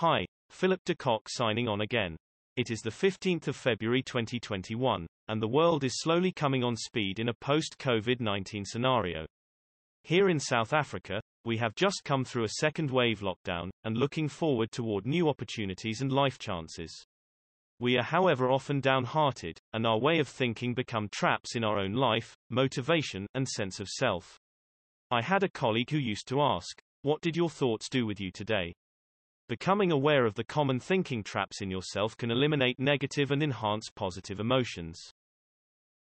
Hi, Philip de Kock signing on again. It is the 15th of February 2021, and the world is slowly coming on speed in a post-COVID-19 scenario. Here in South Africa, we have just come through a second wave lockdown, and looking forward toward new opportunities and life chances. We are however often downhearted, and our way of thinking become traps in our own life, motivation, and sense of self. I had a colleague who used to ask, what did your thoughts do with you today? Becoming aware of the common thinking traps in yourself can eliminate negative and enhance positive emotions.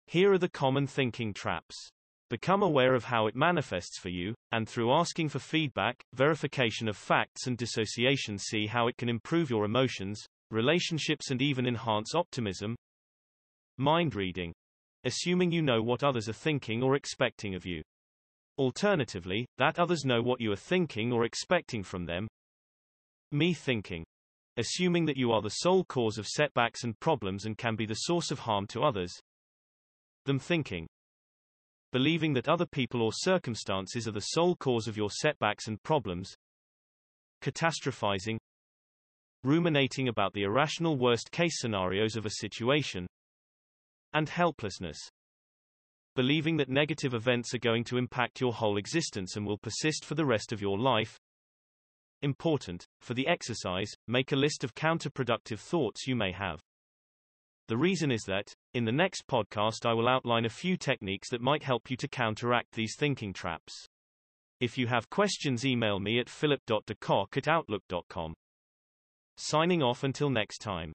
Here are the common thinking traps. Become aware of how it manifests for you, and through asking for feedback, verification of facts and dissociation see how it can improve your emotions, relationships and even enhance optimism. Mind reading. Assuming you know what others are thinking or expecting of you. Alternatively, that others know what you are thinking or expecting from them, me thinking. Assuming that you are the sole cause of setbacks and problems and can be the source of harm to others. Them thinking. Believing that other people or circumstances are the sole cause of your setbacks and problems. Catastrophizing. Ruminating about the irrational worst case scenarios of a situation. And helplessness. Believing that negative events are going to impact your whole existence and will persist for the rest of your life. Important. For the exercise, make a list of counterproductive thoughts you may have. The reason is that, in the next podcast, I will outline a few techniques that might help you to counteract these thinking traps. If you have questions, email me at philip.decock at outlook.com. Signing off until next time.